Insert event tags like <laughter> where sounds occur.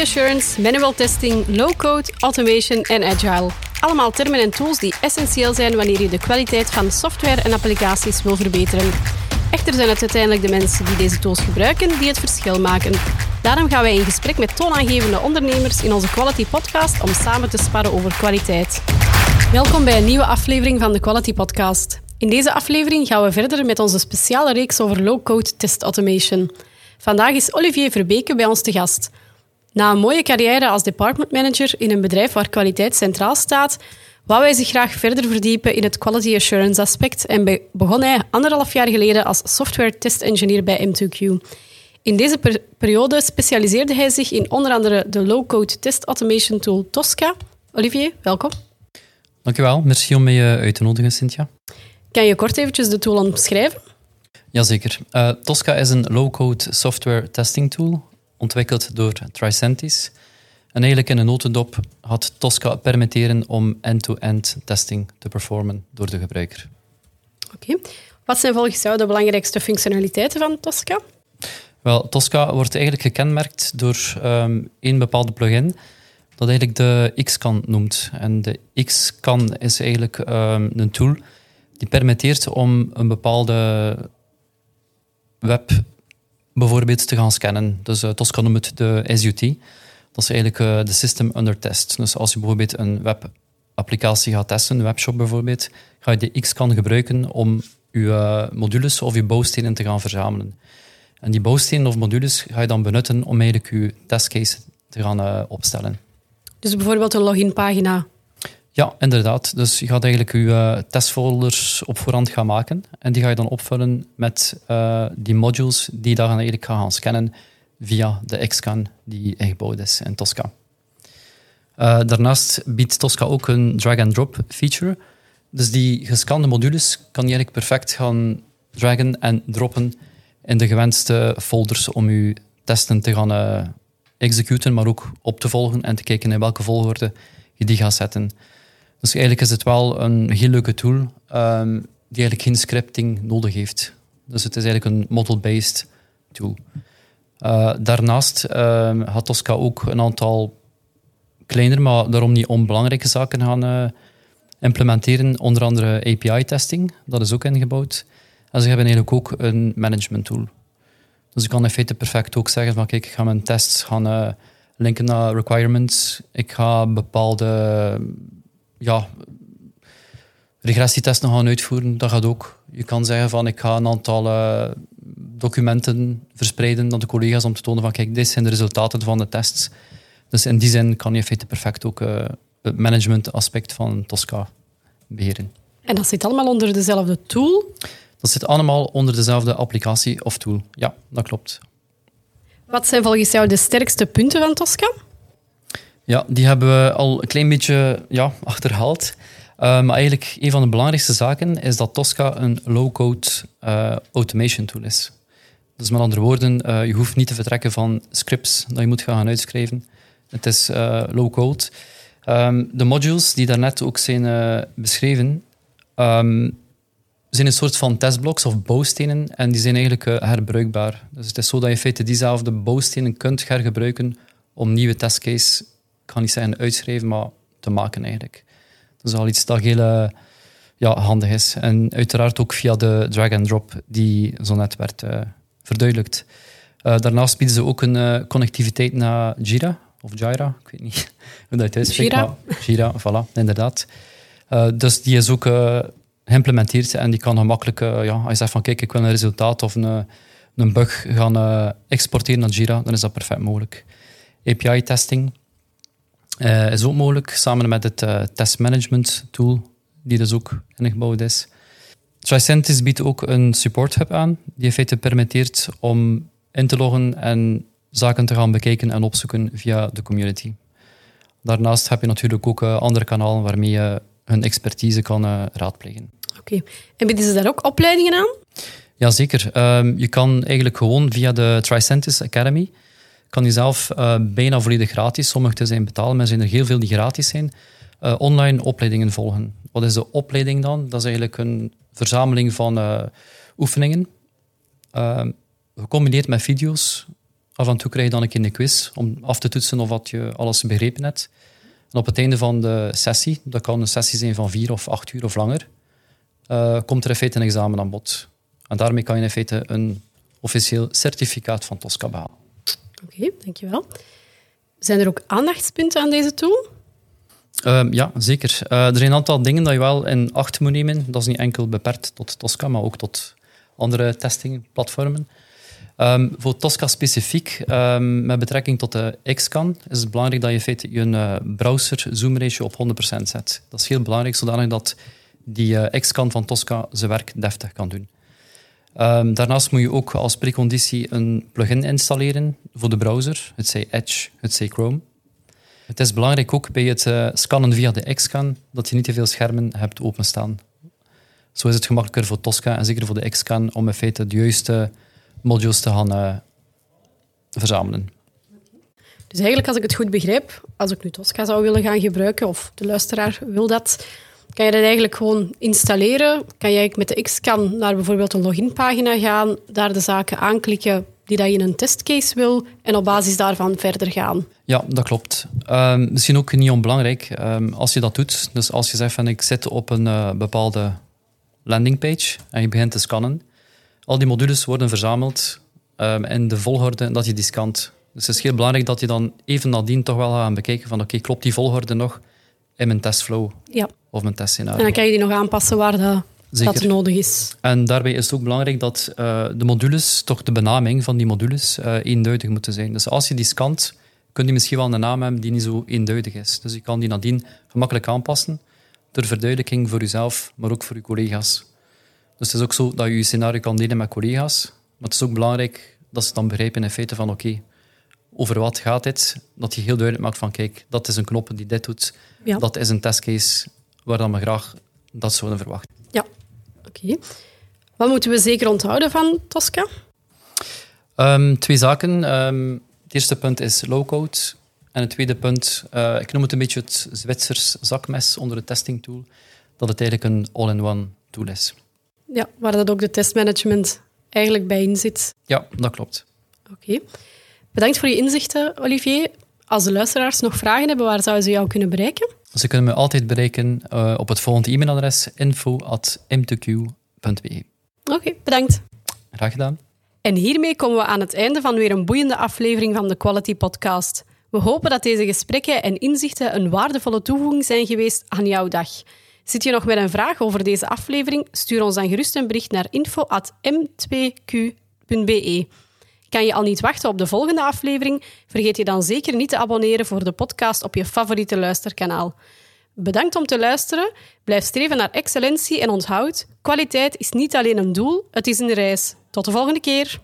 assurance, manual testing, low-code, automation en agile. Allemaal termen en tools die essentieel zijn wanneer je de kwaliteit van software en applicaties wil verbeteren. Echter zijn het uiteindelijk de mensen die deze tools gebruiken die het verschil maken. Daarom gaan wij in gesprek met toonaangevende ondernemers in onze Quality Podcast om samen te sparren over kwaliteit. Welkom bij een nieuwe aflevering van de Quality Podcast. In deze aflevering gaan we verder met onze speciale reeks over low-code test automation. Vandaag is Olivier Verbeke bij ons te gast. Na een mooie carrière als department manager in een bedrijf waar kwaliteit centraal staat, wou hij zich graag verder verdiepen in het quality assurance aspect en begon hij anderhalf jaar geleden als software test engineer bij M2Q. In deze periode specialiseerde hij zich in onder andere de low-code test automation tool Tosca. Olivier, welkom. Dankjewel, merci om mij uit te nodigen, Cynthia. Kan je kort eventjes de tool omschrijven? Jazeker. Uh, Tosca is een low-code software testing tool, ontwikkeld door Tricentis. En eigenlijk in een notendop had Tosca permitteren om end-to-end testing te performen door de gebruiker. Oké. Wat zijn volgens jou de belangrijkste functionaliteiten van Tosca? Wel, Tosca wordt eigenlijk gekenmerkt door um, één bepaalde plugin dat eigenlijk de Xcan noemt. En de Xcan is eigenlijk um, een tool die permitteert om een bepaalde web bijvoorbeeld te gaan scannen. Dus uh, Tosca noemt het de SUT. Dat is eigenlijk uh, de system under test. Dus als je bijvoorbeeld een webapplicatie gaat testen, een webshop bijvoorbeeld, ga je de Xcan gebruiken om je uh, modules of je bouwstenen te gaan verzamelen. En die bouwstenen of modules ga je dan benutten om eigenlijk je testcase te gaan opstellen. Dus bijvoorbeeld een loginpagina ja, inderdaad. Dus je gaat eigenlijk je uh, testfolders op voorhand gaan maken en die ga je dan opvullen met uh, die modules die dan eigenlijk gaan scannen via de Xcan die ingebouwd is in Tosca. Uh, daarnaast biedt Tosca ook een drag-and-drop feature. Dus die gescande modules kan je eigenlijk perfect gaan dragen en droppen in de gewenste folders om je testen te gaan executen, maar ook op te volgen en te kijken in welke volgorde je die gaat zetten. Dus eigenlijk is het wel een heel leuke tool um, die eigenlijk geen scripting nodig heeft. Dus het is eigenlijk een model-based tool. Uh, daarnaast uh, had Tosca ook een aantal kleiner, maar daarom niet onbelangrijke zaken gaan uh, implementeren. Onder andere API-testing, dat is ook ingebouwd. En ze hebben eigenlijk ook een management tool. Dus ik kan in feite perfect ook zeggen van kijk, ik ga mijn tests gaan uh, linken naar requirements. Ik ga bepaalde ja, regressietesten gaan uitvoeren, dat gaat ook. Je kan zeggen van ik ga een aantal uh, documenten verspreiden naar de collega's om te tonen van kijk, dit zijn de resultaten van de tests. Dus in die zin kan je in feite perfect ook uh, het management aspect van Tosca beheren. En dat zit allemaal onder dezelfde tool? Dat zit allemaal onder dezelfde applicatie of tool. Ja, dat klopt. Wat zijn volgens jou de sterkste punten van Tosca? Ja, die hebben we al een klein beetje ja, achterhaald. Uh, maar eigenlijk een van de belangrijkste zaken is dat Tosca een low-code uh, automation tool is. Dus met andere woorden, uh, je hoeft niet te vertrekken van scripts dat je moet gaan uitschrijven. Het is low-code. Um, de modules die daarnet ook zijn beschreven, um, zijn een soort van testblocks of bouwstenen en die zijn eigenlijk herbruikbaar. Dus het is zo dat je in feite diezelfde bouwstenen kunt hergebruiken om nieuwe testcases kan niet zeggen uitschrijven, maar te maken eigenlijk. Dat is al iets dat heel uh, ja, handig is. En uiteraard ook via de drag-and-drop die zo net werd uh, verduidelijkt. Uh, daarnaast bieden ze ook een connectiviteit naar Jira, of Jira, ik weet niet <laughs> hoe dat uitspreekt. Jira. Jira, voilà, inderdaad. dus die is ook geïmplementeerd en die kan gemakkelijk, ja, als je zegt van kijk, ik wil een resultaat of een, een bug gaan exporteren naar Jira, dan is dat perfect mogelijk. API-testing, uh, is ook mogelijk, samen met het uh, testmanagement tool, die dus ook ingebouwd is. Tricentis biedt ook een support hub aan, die in feite permitteert om in te loggen en zaken te gaan bekijken en opzoeken via de community. Daarnaast heb je natuurlijk ook uh, andere kanalen waarmee je hun expertise kan raadplegen. Oké. En bieden ze daar ook opleidingen aan? Jazeker. Um, je kan eigenlijk gewoon via de Tricentis Academy kan je zelf uh, bijna volledig gratis, sommige zijn betalen, maar er zijn er heel veel die gratis zijn, uh, online opleidingen volgen. Wat is de opleiding dan? Dat is eigenlijk een verzameling van uh, oefeningen, gecombineerd met video's Af en toe krijg je dan een een quiz om af te toetsen of wat je alles begrepen hebt. En op het einde van de sessie, dat kan een sessie zijn van vier of acht uur of langer, komt er in feite een examen aan bod. En daarmee kan je in feite een officieel certificaat van Tosca behalen. Oké, dankjewel. Zijn er ook aandachtspunten aan deze tool? Uh, ja, zeker. Uh, er zijn een aantal dingen dat je wel in acht moet nemen. Dat is niet enkel beperkt tot Tosca, maar ook tot andere testingplatformen. Um, voor Tosca specifiek, um, met betrekking tot de Xcan, is het belangrijk dat je je uh, browser zoom ratio op 100% zet. Dat is heel belangrijk, zodanig dat die uh, Xcan van Tosca zijn werk deftig kan doen. Um, daarnaast moet je ook als preconditie een plugin installeren voor de browser, het zij Edge, het zij Chrome. Het is belangrijk ook bij het uh, scannen via de Xcan dat je niet te veel schermen hebt openstaan. Zo is het gemakkelijker voor Tosca en zeker voor de Xcan om in feite de juiste modules te gaan uh, verzamelen. Dus eigenlijk, als ik het goed begrijp, als ik nu Tosca zou willen gaan gebruiken, of de luisteraar wil dat, kan je dat eigenlijk gewoon installeren. Kan je met de Xcan naar bijvoorbeeld een loginpagina gaan, daar de zaken aanklikken die dat je in een testcase wil, en op basis daarvan verder gaan. Ja, dat klopt. Um, misschien ook niet onbelangrijk, um, als je dat doet, dus als je zegt van ik zit op een uh, bepaalde landingpage en je begint te scannen, al die modules worden verzameld um, in de volgorde dat je die scant. Dus het is heel belangrijk dat je dan even nadien toch wel gaat bekijken van oké, klopt die volgorde nog in mijn testflow ja. Of mijn testscenario. En dan kan je die nog aanpassen waar dat, dat nodig is. En daarbij is het ook belangrijk dat uh, de modules, toch de benaming van die modules, uh, eenduidig moeten zijn. Dus als je die scant, kun je misschien wel een naam hebben die niet zo eenduidig is. Dus je kan die nadien gemakkelijk aanpassen ter verduidelijking voor jezelf, maar ook voor je collega's. Dus het is ook zo dat je je scenario kan delen met collega's. Maar het is ook belangrijk dat ze dan begrijpen in feite van oké, over wat gaat dit? Dat je heel duidelijk maakt van kijk, dat is een knop die dit doet. Ja. Dat is een testcase waar dan we graag dat zouden verwachten. Ja, oké. Wat moeten we zeker onthouden van Tosca? Um, twee zaken. Um, het eerste punt is low-code. En het tweede punt, uh, ik noem het een beetje het Zwitsers zakmes onder de testing tool, dat het eigenlijk een all-in-one tool is. Ja, waar dat ook de testmanagement eigenlijk bij in zit. Ja, dat klopt. Oké. Bedankt voor je inzichten, Olivier. Als de luisteraars nog vragen hebben, waar zouden ze jou kunnen bereiken? Ze kunnen me altijd bereiken uh, op het volgende e-mailadres info.m2q.be. Oké, bedankt. Graag gedaan. En hiermee komen we aan het einde van weer een boeiende aflevering van de Quality Podcast. We hopen dat deze gesprekken en inzichten een waardevolle toevoeging zijn geweest aan jouw dag. Zit je nog met een vraag over deze aflevering? Stuur ons dan gerust een bericht naar info.m2q.be. Kan je al niet wachten op de volgende aflevering? Vergeet je dan zeker niet te abonneren voor de podcast op je favoriete luisterkanaal. Bedankt om te luisteren. Blijf streven naar excellentie en onthoud: kwaliteit is niet alleen een doel, het is een reis. Tot de volgende keer.